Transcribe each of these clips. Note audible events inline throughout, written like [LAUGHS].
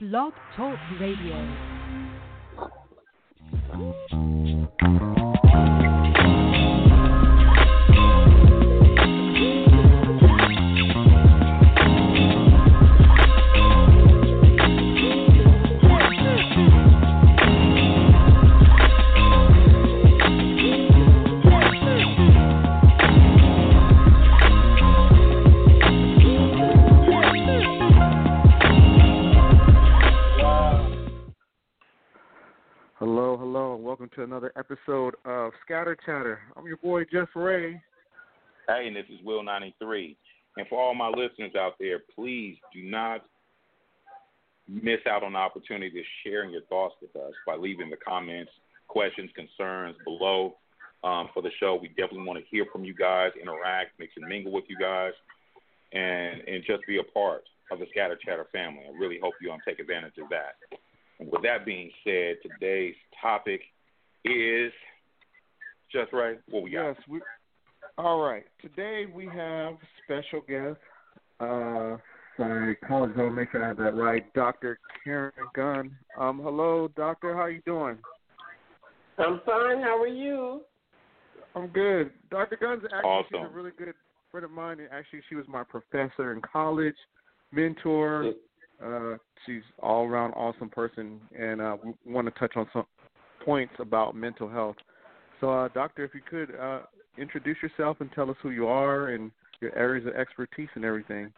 Blog Talk Radio. Hello, hello, welcome to another episode of Scatter Chatter. I'm your boy Jussray. Hey, and this is Will ninety three. And for all my listeners out there, please do not miss out on the opportunity of sharing your thoughts with us by leaving the comments, questions, concerns below um, for the show. We definitely want to hear from you guys, interact, mix and mingle with you guys, and and just be a part of the Scatter Chatter family. I really hope you um, take advantage of that. And with that being said, today's topic is just right. What we got? Yes, we. All right. Today we have special guest. Uh, sorry, college. I'll make sure I have that right. Dr. Karen Gunn. Um, hello, doctor. How are you doing? I'm fine. How are you? I'm good. Dr. Gunn's actually she's a really good friend of mine. And actually, she was my professor in college, mentor. Uh, she's all around awesome person, and uh, we want to touch on some points about mental health. So, uh, doctor, if you could uh, introduce yourself and tell us who you are and your areas of expertise and everything.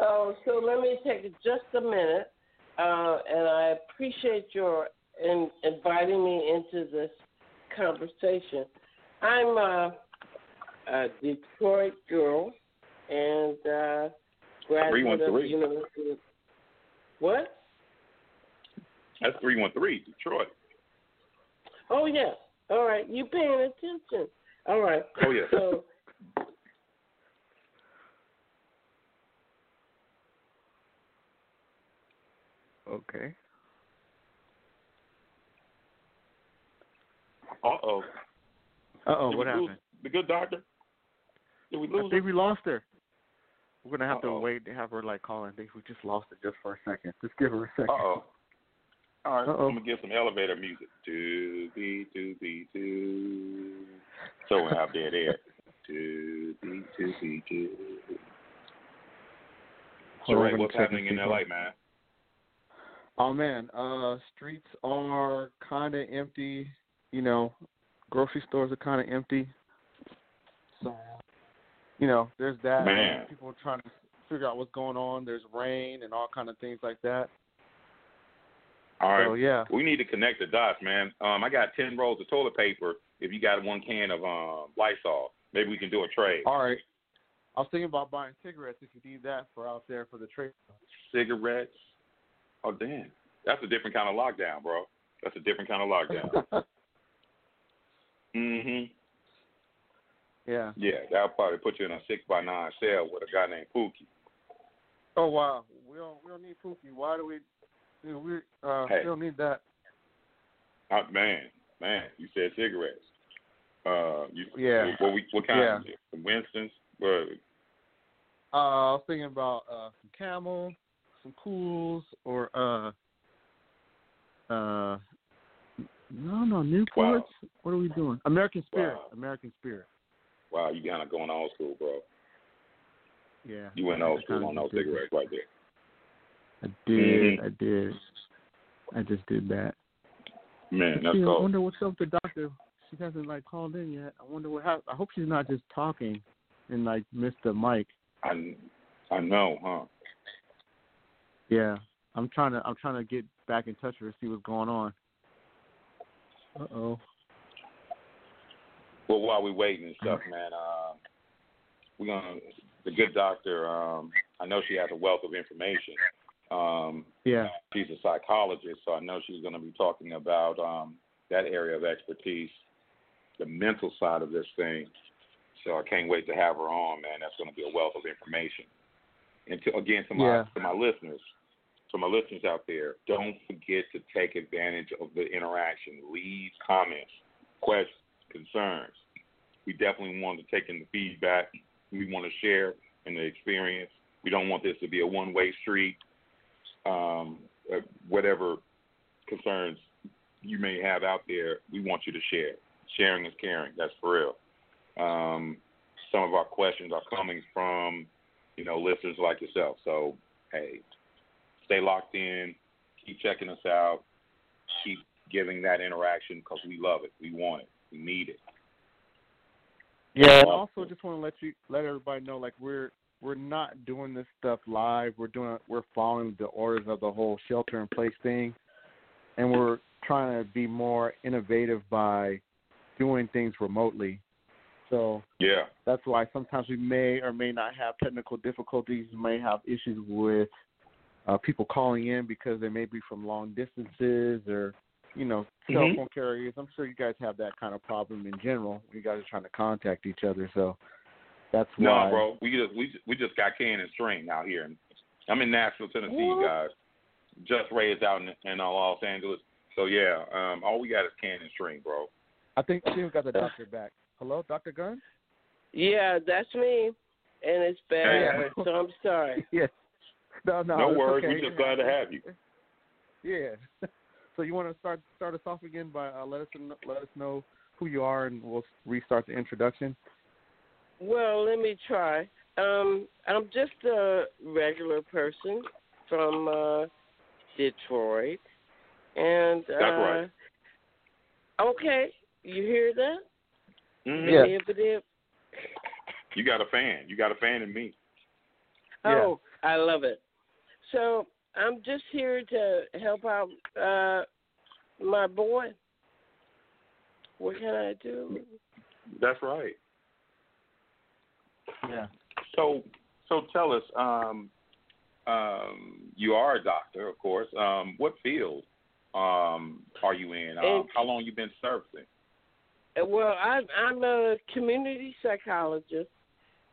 Oh, so let me take just a minute, uh, and I appreciate your in, inviting me into this conversation. I'm a, a Detroit girl and Three graduate of the. University. of- What? That's three one three, Detroit. Oh yeah. All right. You paying attention? All right. Oh yeah. So Okay. Uh oh. Uh oh, what happened? The good doctor? Did we lose I lose think her? we lost her. We're gonna have Uh-oh. to wait to have her like call. I think we just lost her just for a second. Just give her a second. Uh oh. All right, Uh-oh. I'm gonna get some elevator music. To be, to be, to. So out there, there. To be, to be, to. So, Hold on, Ray, I'm what's happening in. LA, man? Oh man, uh streets are kind of empty. You know, grocery stores are kind of empty. So, you know, there's that. Man. People are trying to figure out what's going on. There's rain and all kind of things like that. All right. So yeah, We need to connect the dots, man. Um, I got ten rolls of toilet paper. If you got one can of um Lysol, maybe we can do a trade. all right. I was thinking about buying cigarettes if you need that for out there for the trade. Cigarettes. Oh damn, that's a different kind of lockdown, bro. That's a different kind of [LAUGHS] lockdown. mhm. Yeah. Yeah, that'll probably put you in a six by nine cell with a guy named Pookie. Oh wow, we don't we don't need Pookie. Why do we? You know, we uh Hey. need that. Uh, man, man, you said cigarettes. Uh, you, Yeah. What we what kind? Yeah. Of, some Winston's. But Uh, I was thinking about uh some Camel, some Cools, or uh uh no no Newports. What are we doing? American Spirit. Wow. American Spirit. Wow, you kind of going old school, bro. Yeah. You went old I school kinda on those did that. cigarettes right there. I did. Mhm. I did. I just did that. Man, that's Gee, I cold. wonder what's up with the doctor. She hasn't like called in yet. I wonder what happened. I hope she's not just talking and like missed the mic. I I know, huh? Yeah. I'm trying to I'm trying to get back in touch with her, see what's going on. Uh oh. Well, while we waiting and stuff, man, uh, we're gonna the good doctor. Um, I know she has a wealth of information. Um, Yeah. she's a psychologist, so I know she's going to be talking about um, that area of expertise, the mental side of this thing. So I can't wait to have her on, man. That's going to be a wealth of information. And to, again, to my Yeah. to my listeners, to my listeners out there, don't forget to take advantage of the interaction. Leave comments, questions, concerns. We definitely want to take in the feedback. We want to share in the experience. We don't want this to be a one-way street. Um, uh, whatever concerns you may have out there, we want you to share. Sharing is caring. That's for real. Um, some of our questions are coming from, you know, listeners like yourself. So, hey, stay locked in. Keep checking us out. Keep giving that interaction because we love it. We want it. We need it. Yeah, and also just want to let you let everybody know like we're we're not doing this stuff live. We're doing we're following the orders of the whole shelter in place thing, and we're trying to be more innovative by doing things remotely. So Yeah. that's why sometimes we may or may not have technical difficulties. We may have issues with uh, people calling in because they may be from long distances or you know cell Mhm. phone carriers. I'm sure you guys have that kind of problem in general. You guys are trying to contact each other, so that's No, why. bro. We just we we just got can and string out here. I'm in Nashville, Tennessee, you guys. Jussray's out in, in uh, Los Angeles. So yeah, um, all we got is can and string, bro. I think I think we got the doctor back. Hello, Doctor Gunn. Yeah, that's me, and it's bad. Yeah. So I'm sorry. [LAUGHS] Yes. No, no. No worries. Okay. We're just glad to have you. Yeah. [LAUGHS] So you want to start start us off again by uh, let us let us know who you are, and we'll restart the introduction. Well, let me try. Um, I'm just a regular person from uh, Detroit, and uh, That's right. Okay, you hear that? Mhm. Yeah. You got a fan. You got a fan in me. Oh, I love it. So I'm just here to help out uh, my boy. What can I do? That's right. Yeah. So so tell us. Um, um, you are a doctor, of course. Um, what field um, are you in? Um, In- how long you been servicing? Uh, Well, I, I'm a community psychologist,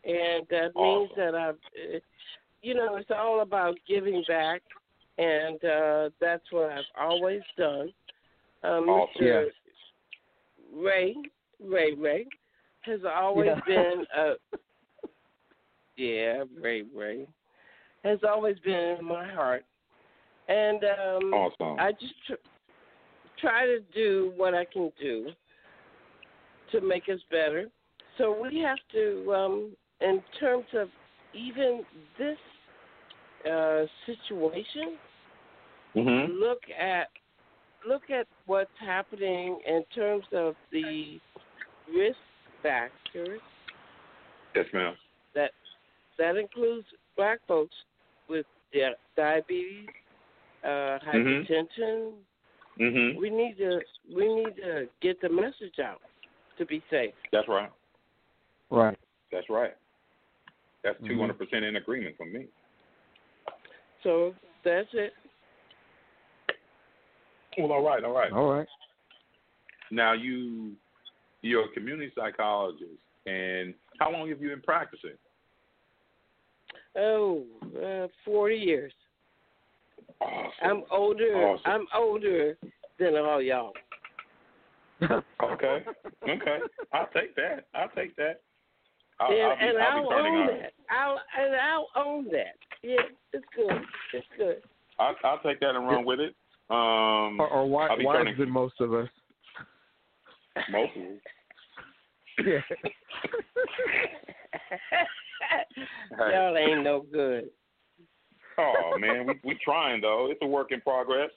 and that means that I've, uh, you know, it's all about giving back, and uh, that's what I've always done. Um, Awesome. Mr. Ray, Ray, Ray, has always Yeah. been a, [LAUGHS] yeah, Ray, Ray, has always been in my heart, and um, Awesome. I just tr- try to do what I can do to make us better. So we have to, um, in terms of even this uh, situation, mm-hmm. look at look at what's happening in terms of the risk factors. Yes, ma'am. That that includes black folks with di- diabetes, uh, hypertension. Mm-hmm. We need to we need to get the message out to be safe. That's right. Right. That's right. That's Mhm. 200 percent in agreement from me. So that's it. Well, all right, all right. All right. Now you you're a community psychologist, and how long have you been practicing? Oh, uh, forty years. Awesome. I'm older. Awesome. I'm older than all y'all. Okay. Okay. I'll take that. I'll take that. I'll, and I'll be, and I'll I'll be own on. that. I'll and I'll own that. Yeah, it's good. It's good. I'll, I'll take that and run with it. Um, Or, or why I'll be wives turning- than most of us. most of it. Yeah. Y'all ain't no good. Oh man, we we trying though. It's a work in progress.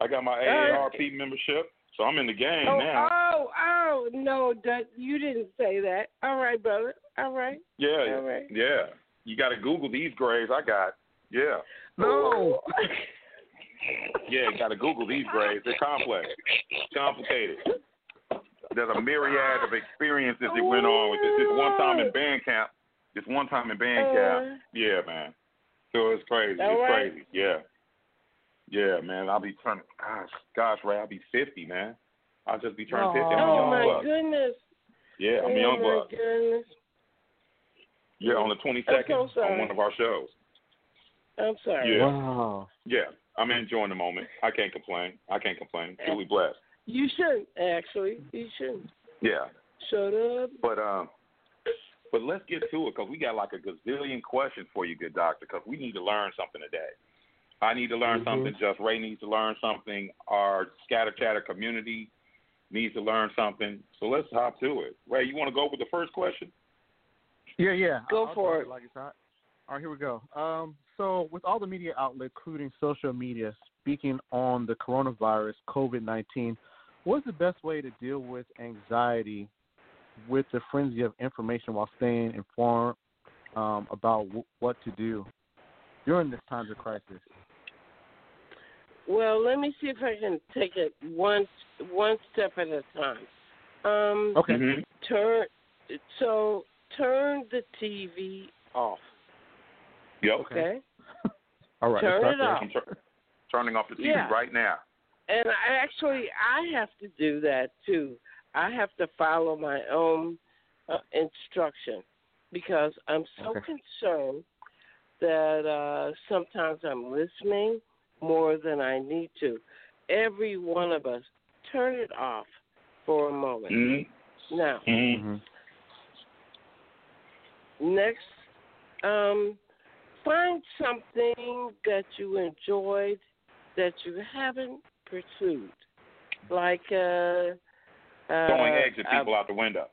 I got my AARP membership, so I'm in the game Oh, now. oh, oh, no, that you didn't say that. All right, brother. All right. yeah, all right. yeah. You got to Google these grades I got. Yeah, No. [LAUGHS] yeah. You got to Google these grades. They're complex, complicated. There's a myriad of experiences that went on with this. This one time in band camp, This one time in band camp. Uh, Yeah, man. So it's crazy. All it's right. crazy. Yeah. Yeah, man. I'll be turning. Gosh, gosh, Ray. I'll be fifty, man. I'll just be turning fifty. I'm a oh my buck. goodness. Yeah, I'm oh a young my buck. goodness. Yeah, on the 22nd so on one of our shows. I'm sorry. Yeah. Wow. Yeah, I'm enjoying the moment. I can't complain. I can't complain. Truly blessed. You shouldn't actually. You shouldn't. Yeah, Shut up. but um, but let's get to it because we got like a gazillion questions for you, good doctor. Because we need to learn something today. I need to learn Mhm. something. Jussray needs to learn something. Our scatter chatter community needs to learn something. So let's hop to it. Ray, you want to go with the first question? Yeah, yeah. Go I'll for it. Like it's hot. All right, here we go. Um, so with all the media outlets, including social media, speaking on the coronavirus, COVID nineteen, what's the best way to deal with anxiety with the frenzy of information while staying informed um, about w- what to do during this time of crisis? Well, let me see if I can take it one one step at a time. Um, Okay. Mhm. Turn so turn the TV off. Yep. Okay. [LAUGHS] All right. Turn it off. I'm tur- turning off the TV Yeah. right now. And I actually, I have to do that too. I have to follow my own uh, instruction because I'm so Okay. concerned that uh, sometimes I'm listening more than I need to. Every one of us, turn it off for a moment. Mm-hmm. Now, Mm-hmm. Next, um, find something that you enjoyed that you haven't pursued, like uh, uh, Throwing eggs at uh, people out the window.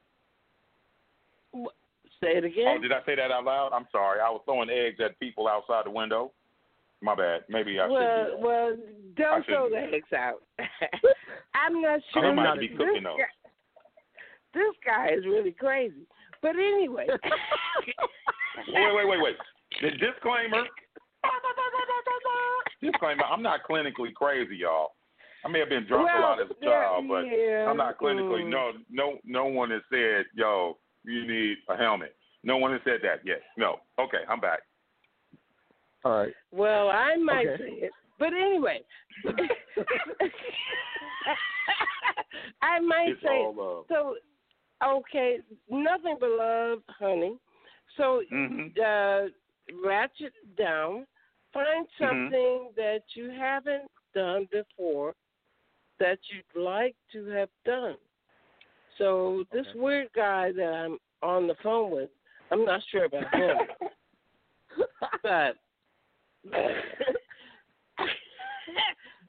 say it again. Oh, did I say that out loud? I'm sorry. I was throwing eggs at people outside the window. My bad. Maybe I well, should. well, don't throw the do eggs out. [LAUGHS] I'm not sure. I might be cooking those. guy, this guy is really crazy. But anyway, [LAUGHS] Wait, wait, wait, wait. The disclaimer. disclaimer. I'm not clinically crazy, y'all. I may have been drunk a lot as a child, but yeah, I'm not clinically. mm. No, no, no one has said, "Yo, you need a helmet." No one has said that yet. No. Okay, I'm back. All right. Well, I might Okay. say it, but anyway, [LAUGHS] [LAUGHS] I might It's say all love. so. Okay, nothing but love, honey. So hmm uh, ratchet down. Find Mhm. something that you haven't done before that you'd like to have done. So this Okay. weird guy that I'm on the phone with, I'm not sure about [LAUGHS] him, but [LAUGHS]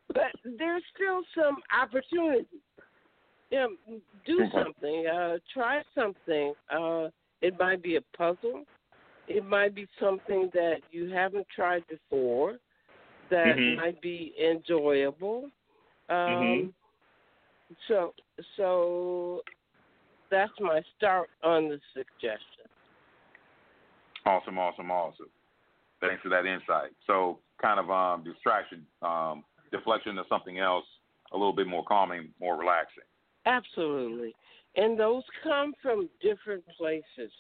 but there's still some opportunity. Yeah, do something. Uh, try something. Uh, it might be a puzzle. It might be something that you haven't tried before that Mhm. might be enjoyable. Um, Mhm. So, so that's my start on the suggestion. Awesome, awesome, awesome. Thanks for that insight. So, kind of um, distraction, um, deflection to something else, a little bit more calming, more relaxing. Absolutely. And those come from different places.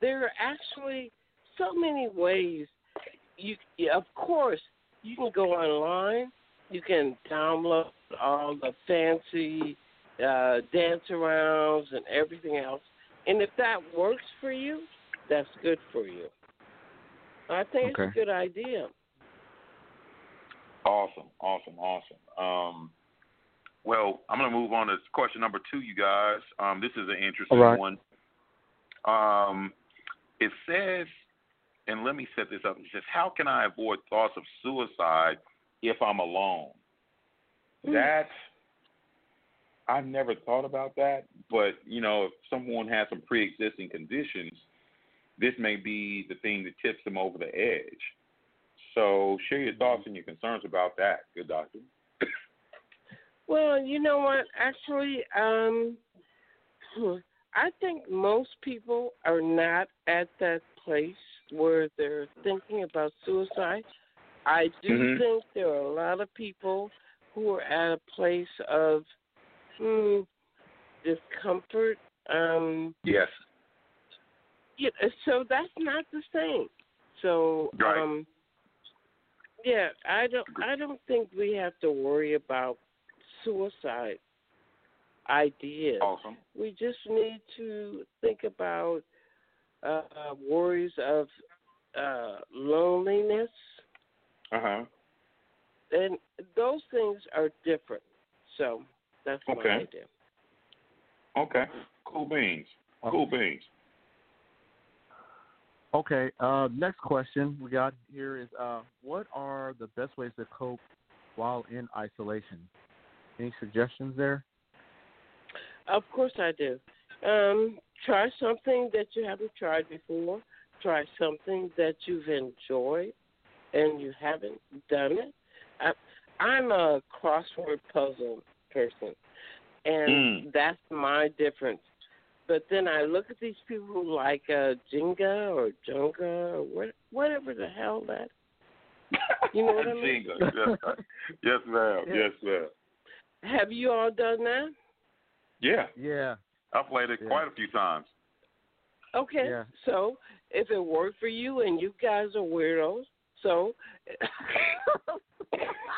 There are actually so many ways. You, of course, you can go online. You can download all the fancy uh, dance arounds and everything else. And if that works for you, that's good for you. I think it's a good idea. Awesome, awesome, awesome. Um, well, I'm going to move on to question number two, you guys. Um, this is an interesting right. one. Um, it says, and let me set this up. It says, "How can I avoid thoughts of suicide if I'm alone?" That I've never thought about that, but you know, if someone has some pre-existing conditions, this may be the thing that tips them over the edge. So, share your thoughts and your concerns about that, good doctor. Well, you know what? Actually, um, [CLEARS THROAT] I think most people are not at that place where they're thinking about suicide. I do Mhm. think there are a lot of people who are at a place of hmm, discomfort. Um, Yes. Yeah, so that's not the same. So Right. um yeah, I don't I don't think we have to worry about suicide ideas. Awesome. We just need to think about uh worries of uh loneliness Uh huh. and those things are different. So that's my Okay. idea. Okay. Cool beans. Cool beans. Okay. Uh, next question we got here is uh, what are the best ways to cope while in isolation? Any suggestions there? Of course I do. Um, try something that you haven't tried before. Try something that you've enjoyed and you haven't done it. I, I'm a crossword puzzle person, and Mm. that's my difference. But then I look at these people who like uh, Jenga or Jenga or what, whatever the hell that. You know what I [LAUGHS] mean? Jenga. Yes, yes, ma'am. [LAUGHS] Yes, ma'am. Have you all done that? Yeah, Yeah. I've played it Yeah. quite a few times. Okay. Yeah. So if it worked for you and you guys are weirdos, so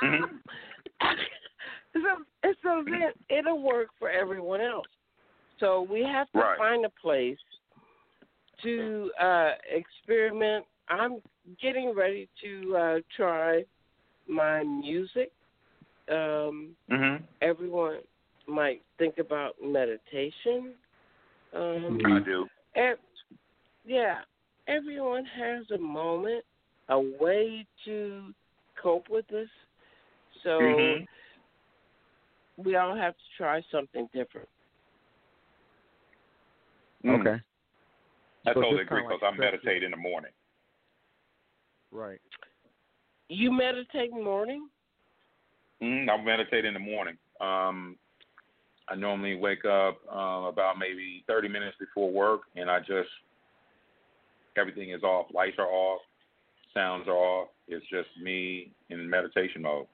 Mhm. [LAUGHS] so, so then it'll work for everyone else. So we have to Right. find a place to uh experiment. I'm getting ready to uh try my music. Um Mhm. everyone might think about meditation. Um I do. Ev- yeah, everyone has a moment, a way to cope with this. So Mhm. we all have to try something different. Mm. Okay. I So totally agree kinda like because I meditate in the morning. Right. You meditate morning? Mm, I meditate in the morning. Um, I normally wake up um, about maybe 30 minutes before work, and I just everything is off. Lights are off, sounds are off. It's just me in meditation mode.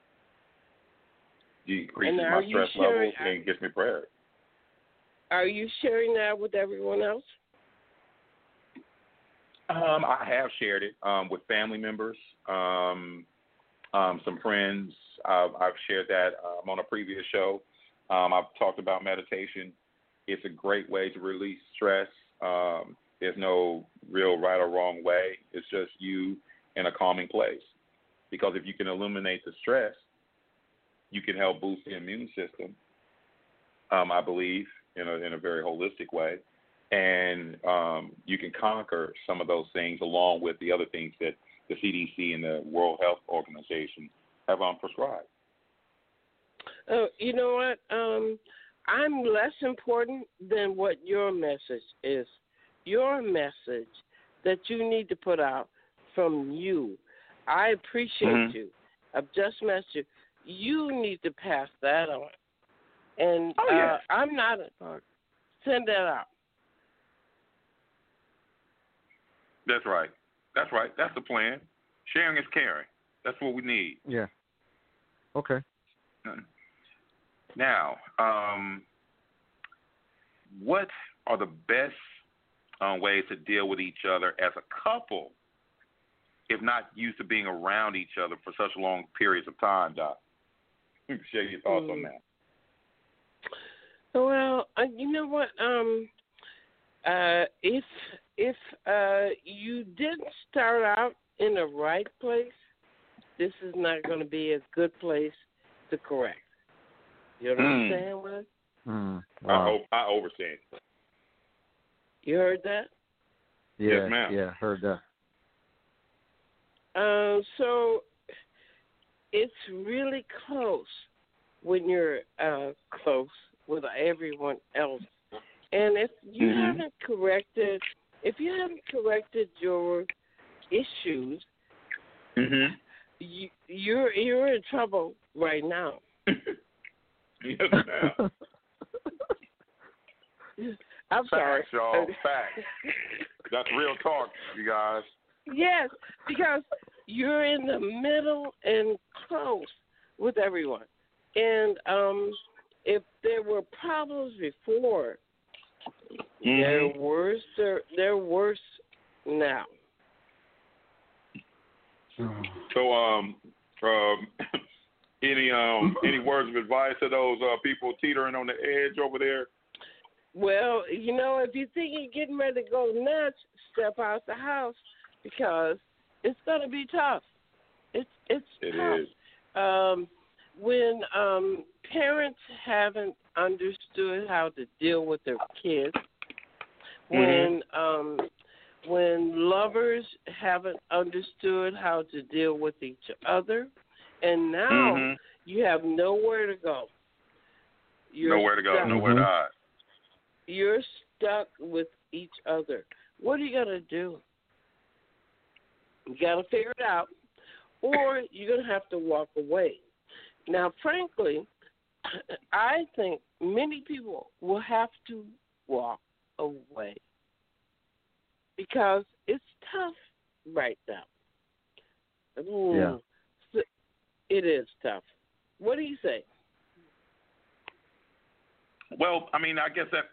Decreases my stress levels and gets me prepared. Are you sharing that with everyone else? Um, I have shared it um, with family members, um, um, some friends. I've, I've shared that um, on a previous show. Um, I've talked about meditation. It's a great way to release stress. Um, there's no real right or wrong way. It's just you in a calming place. Because if you can eliminate the stress, you can help boost the immune system. Um, I believe in a in a very holistic way and um, you can conquer some of those things along with the other things that the CDC and the World Health Organization have um, prescribed. Oh, you know what? Um, I'm less important than what your message is. Your message that you need to put out from you. I appreciate Mhm. you. I've just met you. You need to pass that on. And Oh, yeah. uh, I'm not a. Send that out. That's right. That's right. That's the plan. Sharing is caring. That's what we need. Yeah. Okay. Now, um, what are the best um, ways to deal with each other as a couple, if not used to being around each other for such long periods of time, Doc? Share your thoughts on Mm. that. Well, uh, you know what? Um, uh, if if uh, you didn't start out in the right place, this is not going to be a good place to correct. You understand what? I- Hmm. I, Wow. o- I overstand. You heard that? Yeah. Yes, ma'am. Yeah. Heard that. Um, so it's really close when you're uh, close with everyone else. And if you Mhm. haven't corrected, if you haven't corrected your issues, Mm-hmm. You, you're you're in trouble right now. [LAUGHS] yes, ma'am. [LAUGHS] I'm sorry. Y'all. Facts. That's real talk, you guys. Yes, because you're in the middle and close with everyone. And um if there were problems before, Mm-hmm. They're worse. They're they're worse now. So, um, um, [COUGHS] any um, [COUGHS] any words of advice to those uh, people teetering on the edge over there? Well, you know, if you think you're getting ready to go nuts, step out the house because it's gonna be tough. It's it's It tough. is. Um, when um, parents haven't understood how to deal with their kids, when um, when lovers haven't understood how to deal with each other, and now Mhm. you have nowhere to go. You're Nowhere to go, stuck. nowhere to hide. You're stuck with each other. What are you gonna do? You gotta figure it out, or you're gonna have to walk away. Now, frankly, [CLEARS THROAT] I think many people will have to walk away because it's tough right now. Ooh, Yeah. so- It is tough. What do you say? Well, I mean, I guess that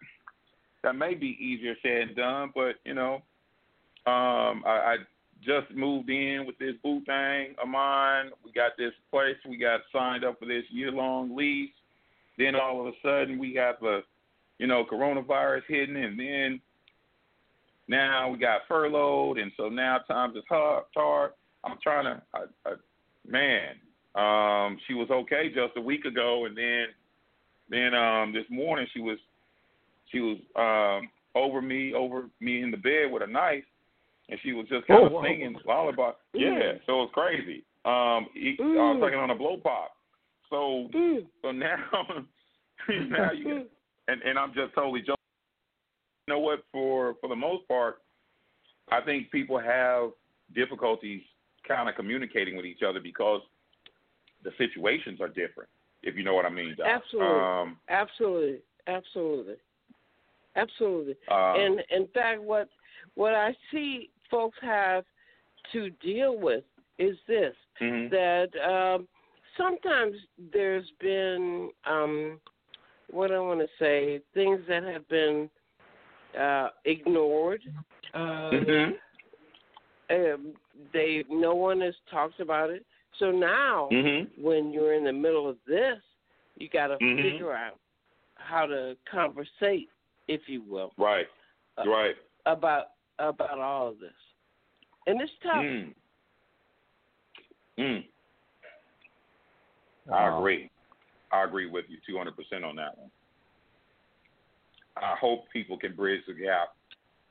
that may be easier said than done, but you know, um, I, I just moved in with this boo thing of mine. We got this place. We got signed up for this year long lease. Then all of a sudden, we got the, you know, coronavirus hitting, and then now we got furloughed, and so now times is hard. hard. I'm trying to, I, I, man. Um, she was okay just a week ago, and then then um this morning she was she was um over me over me in the bed with a knife and she was just kind Oh, of wow. singing lullaby. Yeah, Mm. so it was crazy. Um he, I was Mm. sucking on a blow pop. So Mm. so now [LAUGHS] now you [LAUGHS] and and I'm just totally joking. You know what? For for the most part, I think people have difficulties kind of communicating with each other because the situations are different. If you know what I mean. Doc. Absolutely. Um, Absolutely, absolutely, absolutely. uh, and in fact, what what I see folks have to deal with is this: mhm. that um, sometimes there's been um, what I want to say things that have been uh, ignored. Uh, Mhm. um, they no one has talked about it. So now, Mhm. when you're in the middle of this, you got to Mhm. figure out how to conversate, if you will, Right. Uh, right. about about all of this. And it's tough. Mm. Mm. I agree. I agree with you 200% on that one. I hope people can bridge the gap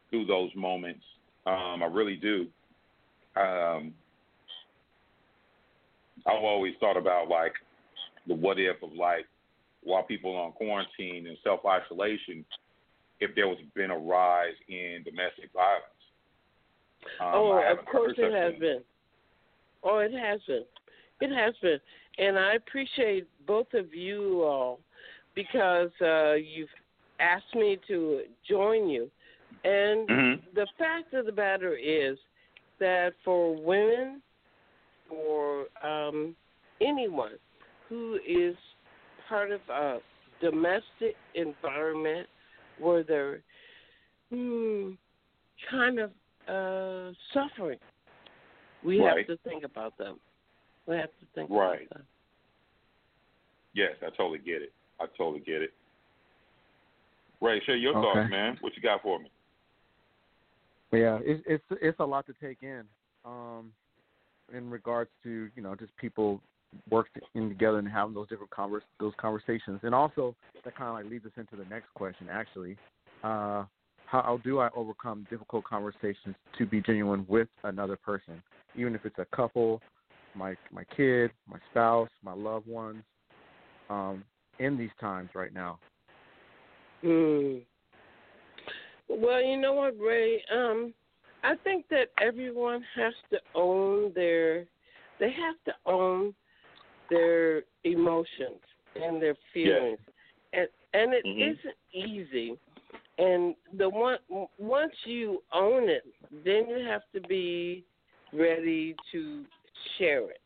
through those moments. Um, I really do. Um, I've always thought about like the what if of like while people are on quarantine and self isolation, if there was been a rise in domestic violence. Um, oh, of course it has thing. been. Oh, it has been. It has been. And I appreciate both of you all because uh, you've asked me to join you. And Mhm. the fact of the matter is that for women, for um, anyone who is part of a domestic environment where they're hmm, kind of uh, suffering, we Right. have to think about them. We have to think Right. about them. Yes, I totally get it. I totally get it. Ray, share your Okay. thoughts, man. What you got for me? Yeah, it's it's it's a lot to take in. Um, in regards to you know just people working together and having those different convers those conversations, and also that kind of like leads us into the next question. Actually, uh, how do I overcome difficult conversations to be genuine with another person, even if it's a couple, my my kid, my spouse, my loved ones, um, in these times right now? Hmm. Well, you know what, Ray? Um, I think that everyone has to own their. They have to own their emotions and their feelings, and and it Mhm. not easy. And the one once you own it, then you have to be ready to share it.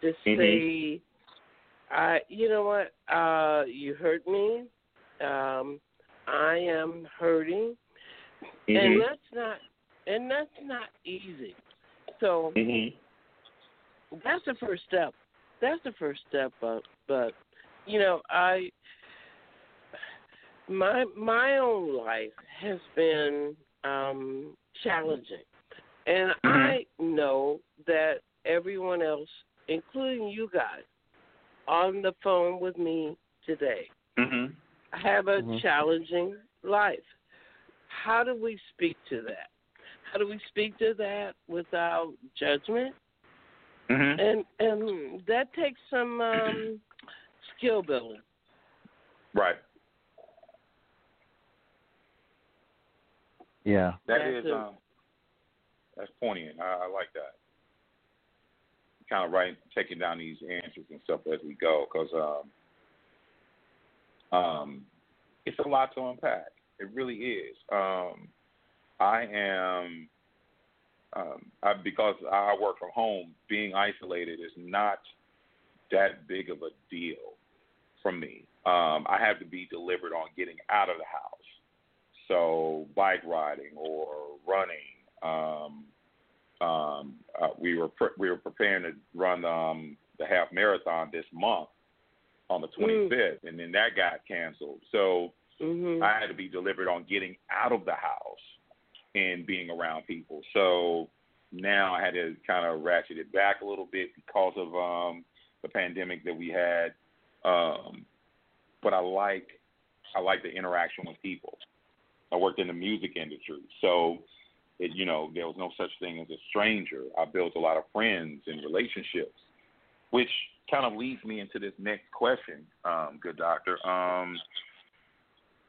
To Mhm. say, I, you know what, uh, you hurt me. Um, I am hurting, Mhm. and that's not and that's not easy. So Mhm. that's the first step. That's the first step. But but you know I my my own life has been um challenging, and I know that everyone else, including you guys, on the phone with me today, Mhm. Have a Mhm. challenging life. How do we speak to that? How do we speak to that without judgment? Mhm. And and that takes some um, [CLEARS THROAT] skill building. Right. Yeah. That That's is a- um, that's poignant. I, I like that. Kind of right, taking down these answers and stuff as we go, because um, um, it's a lot to unpack. It really is. Um, I am um, I, because I work from home. Being isolated is not that big of a deal for me. Um, I have to be delivered on getting out of the house. So bike riding or running. Um, um, uh, we were pre- we were preparing to run um, the half marathon this month on the 25th, and then that got canceled. So hmm I had to be delivered on getting out of the house and being around people. So now I had to kind of ratchet it back a little bit because of um, the pandemic that we had. Um, but I like I like the interaction with people. I worked in the music industry, so it, you know there was no such thing as a stranger. I built a lot of friends and relationships, which kind of leads me into this next question, um, good doctor. Um,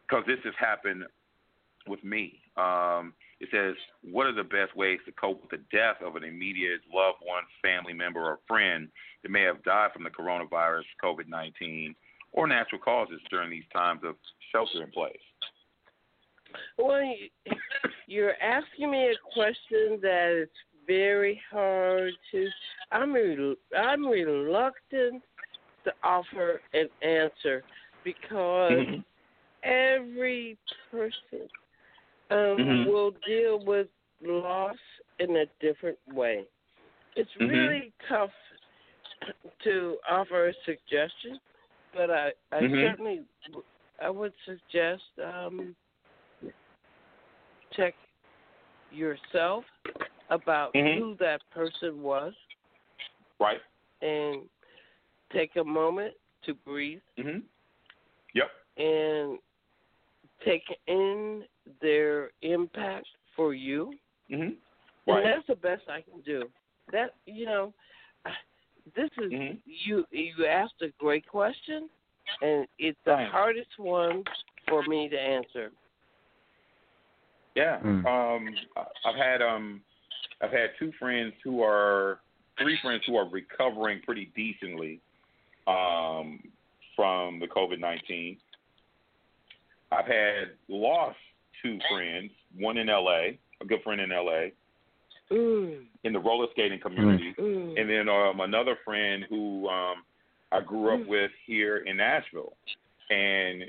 because this has happened with me. Um, it says, What are the best ways to cope with the death of an immediate loved one, family member, or friend that may have died from the coronavirus, COVID 19, or natural causes during these times of shelter in place? Well, you- [COUGHS] you're asking me a question that is very hard to. I'm rel- I'm reluctant to offer an answer because Mhm. every person um, Mhm. will deal with loss in a different way. It's Mhm. really tough to offer a suggestion, but I, I Mhm. certainly I would suggest um, check yourself about Mhm. who that person was Right? and take a moment to breathe hmm Yep. and take in their impact for you. hmm And that's the best I can do. That you know, this is Mhm. you. You asked a great question, and it's the Thanks. hardest one for me to answer. Yeah. Mm. Um, I- I've had um, I've had two friends who are three friends who are recovering pretty decently um, from the COVID nineteen. I've had lost two friends, one in L.A., a good friend in L.A. Mm, in the roller skating community, mm, and then um, another friend who um, I grew up Mm. with here in Nashville, and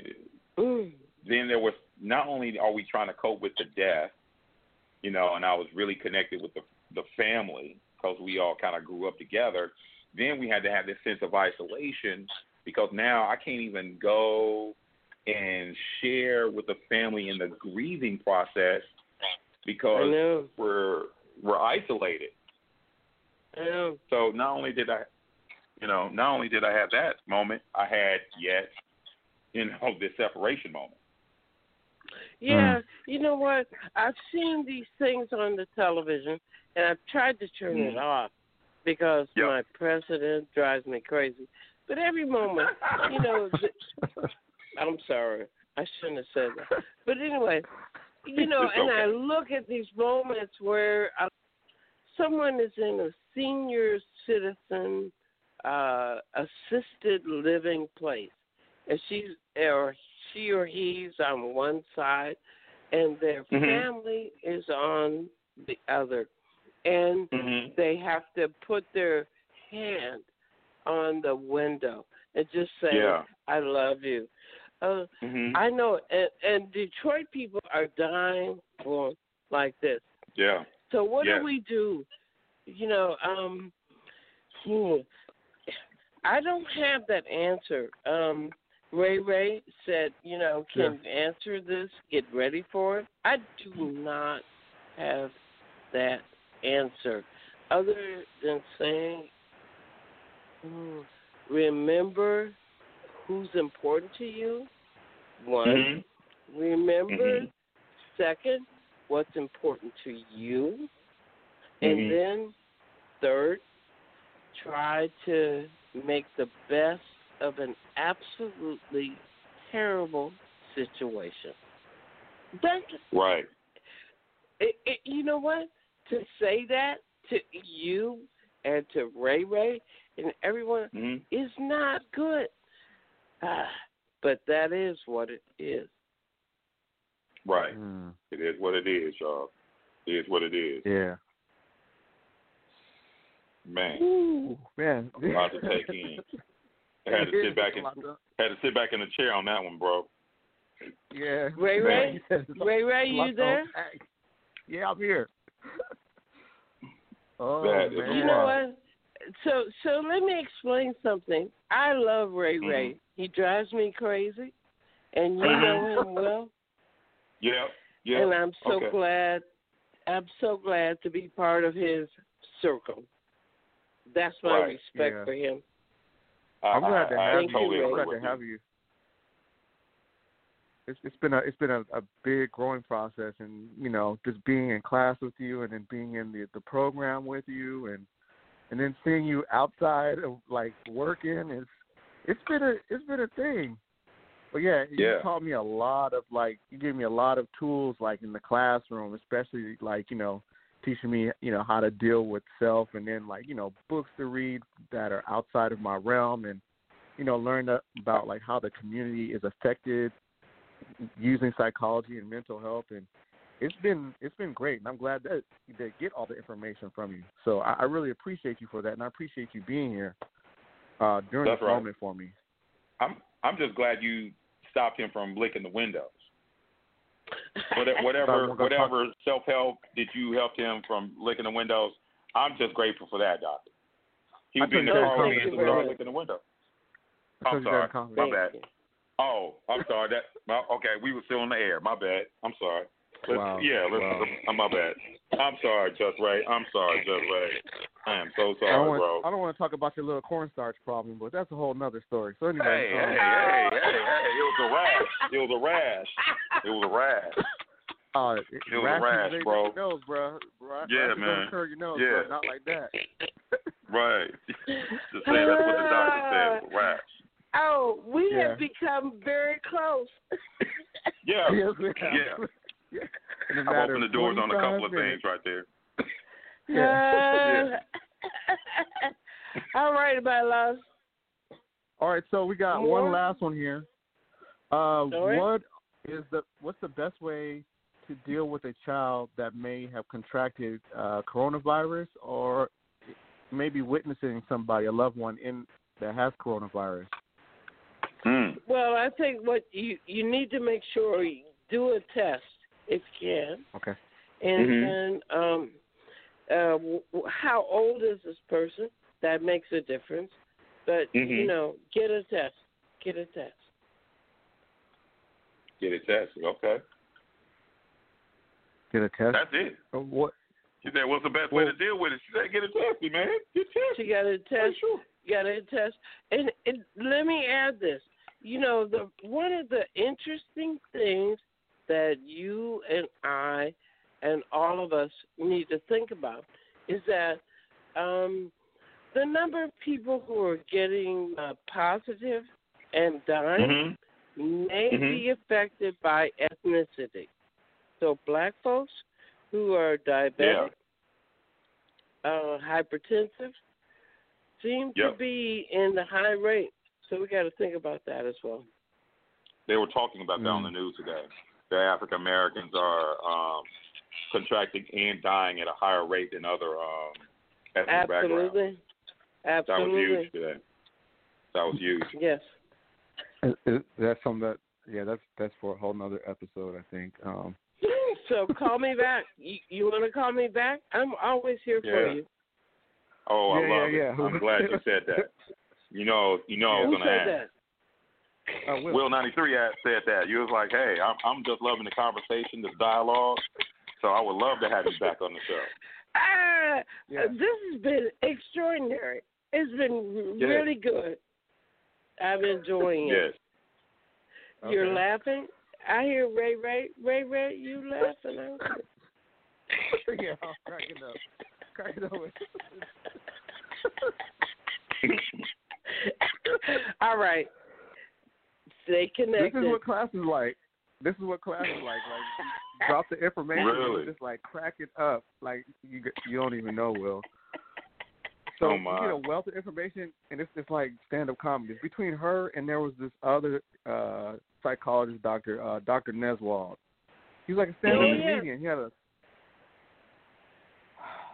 mm, then there was not only are we trying to cope with the death, you know, and I was really connected with the the family because we all kind of grew up together. Then we had to have this sense of isolation because now I can't even go and share with the family in the grieving process because we're we're isolated. I know. So not only did I, you know, not only did I have that moment, I had yet, you know, [LAUGHS] this separation moment. Yeah, you know what? I've seen these things on the television, and I've tried to turn it Mm. off because Yep. my president drives me crazy. But every moment, you know, [LAUGHS] [LAUGHS] I'm sorry, I shouldn't have said that. But anyway, you know, It's and I look at these moments where uh, someone is in a senior citizen uh assisted living place, and she's or she or he's on one side, and their Mhm. family is on the other, and Mm-hmm. they have to put their hand on the window and just say, Yeah. "I love you." Uh, Mhm. I know, and, and Detroit people are dying for like this. Yeah. So what Yeah. do we do? You know, um, hmm, I don't have that answer. Um, Ray Ray said, you know, can answer this, get ready for it. I do not have that answer, other than saying, hmm, remember who's important to you. One, Mhm. remember. Mhm. Second, what's important to you. And Mhm. then, third, try to make the best of an absolutely terrible situation. That's Right. it, it, you know what? To say that to you and to Ray Ray and everyone Mhm. is not good. Ah, but that is what it is. Right. Mm, It is what it is, y'all. It is what it is. yeah. Man. Ooh, man. A lot to take in. [LAUGHS] I had to sit back and had to sit back in the chair on that one, bro. Yeah. [LAUGHS] Ray Ray? Ray Ray, you there? Yeah, I'm here. [LAUGHS] Oh man. You know what? So so let me explain something. I love Ray Mm-hmm. Ray. He drives me crazy, and you Mhm. know him well. [LAUGHS] Yeah. Yeah. And I'm so okay. glad. I'm so glad to be part of his circle. That's my Right, respect yeah. for him. I, I'm glad to I, I have Thank you. totally I'm glad to have you. It's it's been a it's been a, a big growing process, and you know just being in class with you, and then being in the the program with you, and and then seeing you outside of like working is it's been a it's been a thing. But yeah, you taught me a lot of like you gave me a lot of tools like in the classroom, especially like you know teaching me you know how to deal with self, and then like you know books to read that are outside of my realm, and you know learn about like how the community is affected using psychology and mental health, and it's been it's been great, and I'm glad that they get all the information from you. So I, I really appreciate you for that, and I appreciate you being here uh, during That's this right. moment for me. I'm I'm just glad you stopped him from licking the windows. Whatever [LAUGHS] whatever, I'm gonna talk- whatever self help did you help him from licking the windows, I'm just grateful for that, doctor. He be in the that car with me and a start compliment. licking the window. I'm that sorry. My bad. you. Oh, I'm sorry. That well, okay. We were still on the air. My bad. I'm sorry. Let's, Wow. Yeah, let's. Wow. I'm my bad. I'm sorry, Jussray. I'm sorry, Jussray. I am so I don't, sorry, want, bro. I don't want to talk about your little cornstarch problem, but that's a whole nother story. So anyway, Hey, um, hey, hey, hey, hey! It was a rash. It was a rash. It was a rash. uh, it, It was a rash, bro. Your nose, bro. Ra- Yeah, rashes man. Don't your nose, Yeah. bro. Not like that. [LAUGHS] Right. [LAUGHS] Just say that's what the doctor said. Was a rash. Oh, we Yeah. have become very close. Yeah. [LAUGHS] Yes, we have. Yeah. Yeah. In a I've opened the doors on a couple of minutes. things right there. [LAUGHS] Yeah. Uh, [LAUGHS] All right, my love. All right, so we got More? one last one here. Uh, what is the what's the best way to deal with a child that may have contracted uh, coronavirus or maybe witnessing somebody, a loved one, in that has coronavirus? Mm. Well, I think what you you need to make sure you do a test if you can, Okay. and Mhm. then um, uh, w- w- how old is this person? That makes a difference. But you Mhm. know, get a test. Get a test. Get a test. Okay. Get a test. That's it. Uh, what? She said, "What's the best way to deal with it?" She said, "Get a tested, man. Get You tested." got to test. sure. You got to test. And, and let me add this. You know, the one of the interesting things that you and I and all of us need to think about is that um, the number of people who are getting uh, positive and dying Mhm. may Mhm. be affected by ethnicity. So black folks who are diabetic, uh, hypertensive, seem to be in the high rate. So we got to think about that as well. They were talking about that on the news today. The African Americans are um, contracting and dying at a higher rate than other um, ethnic backgrounds. Absolutely. That was huge today. That was huge. Yes. Is, is that something that yeah, that's that's for a whole nother episode, I think. Um, [LAUGHS] so call me back. You, you want to call me back? I'm always here Yeah. for you. Oh, I Yeah, love yeah, it. yeah. I'm glad you said that. [LAUGHS] You know, you know, I Who was gonna ask. that? Uh, Will. Will ninety three said that. You was like, hey, I'm I'm just loving the conversation, the dialogue. So I would love to have you back on the show. [LAUGHS] Ah, Yeah. this has been extraordinary. It's been Yes. really good. I'm enjoying it. Yes. You're Okay. laughing. I hear Ray Ray Ray Ray. You laughing? aren't [LAUGHS] yeah, I'm cracking up. Cracking up. [LAUGHS] All right. Stay This is what class is like. This is what class is like. Like, [LAUGHS] drop the information, Really? you just like crack it up. Like you you don't even know, Will. So Oh, you get a wealth of information, and it's just like stand up comedy. It's between her and there was this other uh psychologist, Doctor uh, Doctor Neswald. He was like a stand up yeah. comedian. He had a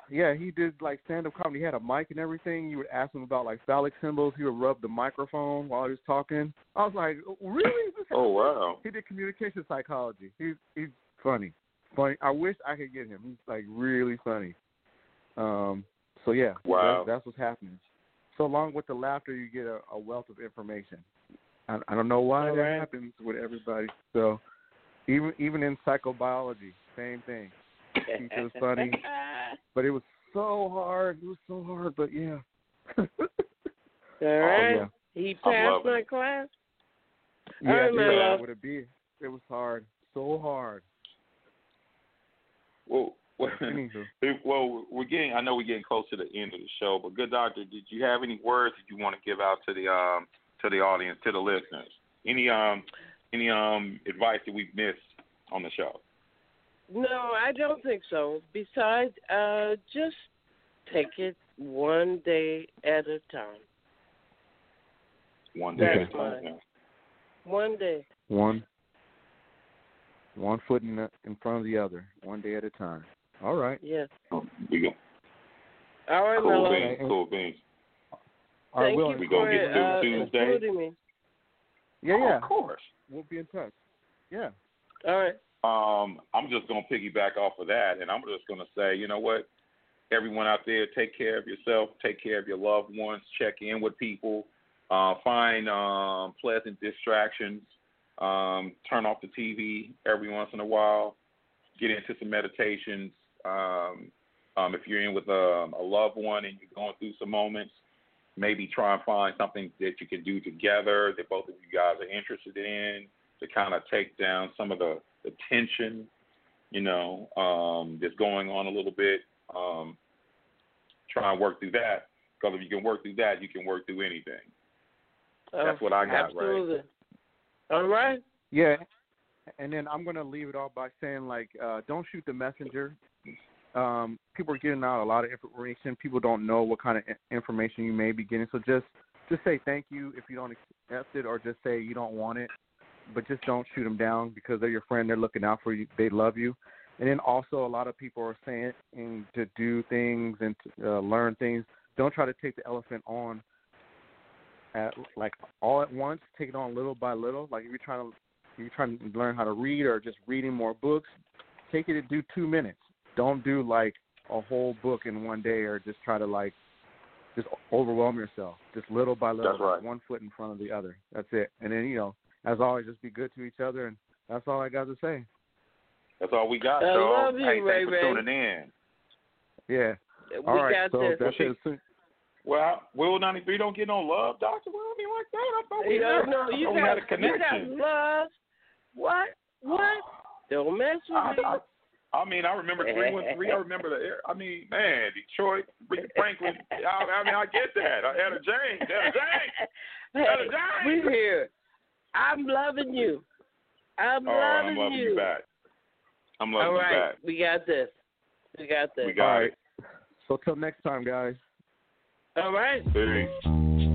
yeah, he did like stand up comedy. He had a mic and everything. You would ask him about like phallic symbols. He would rub the microphone while he was talking. I was like, really? This Oh wow. he did communication psychology. He's he's funny, funny. I wish I could get him. He's like really funny. Um. So yeah, Wow. that's, that's what's happening. So along with the laughter, you get a, a wealth of information. I, I don't know why All that right. happens with everybody. So even even in psychobiology, same thing. He was funny, [LAUGHS] but it was so hard. It was so hard, but yeah. [LAUGHS] All Oh yeah. He passed loving my class. Yeah, All right, my yeah, love. would it be? It was hard, so hard. Well, [LAUGHS] well, well, we're getting. I know we're getting close to the end of the show, but good doctor, did you have any words that you want to give out to the um to the audience, to the listeners? Any um any um advice that we've missed on the show? No, I don't think so. Besides, uh, just take it one day at a time. One day at a time. fine. One day. One one foot in the, in front of the other, one day at a time. All right. Yes. yeah. We go. All right, Cool love. beans. Cool beans. All right, Thank Will, you We for gonna get uh, Tuesday? including me. Yeah, yeah. Of course. We'll be in touch. Yeah. All right. Um, I'm just gonna piggyback off of that, and I'm just gonna say, you know what? Everyone out there, take care of yourself, take care of your loved ones, check in with people, uh, find um, pleasant distractions, um, turn off the TV every once in a while, get into some meditations. Um, um, if you're in with a, a loved one and you're going through some moments, maybe try and find something that you can do together that both of you guys are interested in to kind of take down some of the, the tension, you know, um, that's going on a little bit. Um, try and work through that because if you can work through that, you can work through anything. That's what I got, right? Absolutely. All right. Yeah. And then I'm gonna leave it off by saying like, uh, don't shoot the messenger. Um, people are getting out a lot of information. People don't know what kind of information you may be getting. So just just say thank you if you don't accept it, or just say you don't want it. But just don't shoot them down because they're your friend. They're looking out for you. They love you. And then also a lot of people are saying to do things and to, uh, learn things. Don't try to take the elephant on at like all at once. Take it on little by little. Like if you're trying to if you're trying to learn how to read or just reading more books, take it and do two minutes. Don't do like a whole book in one day or just try to like just overwhelm yourself. Just little by little, right. one foot in front of the other. That's it. And then you know, as always, just be good to each other, and that's all I got to say. That's all we got, I so love you, hey, Ray thanks Ray. for tuning in. Yeah. We all right. so this. that's it. So- Well, Will ninety three don't get no love, Doctor. Well, I mean, like that. I thought we You had, don't know. You got, had a you got love. What? What? [SIGHS] Don't mess with I, me. I, I mean, I remember three one three. I remember the. air- I mean, man, Detroit, Ricky Franklin. I, I mean, I get that. I had a James. Had a James. Hey, Had a James. [LAUGHS] we here. I'm loving you. I'm Oh, loving I'm loving you. back. I'm loving All you right, back. we got this. We got this. We got all right. it. So till next time, guys. All right. Peace.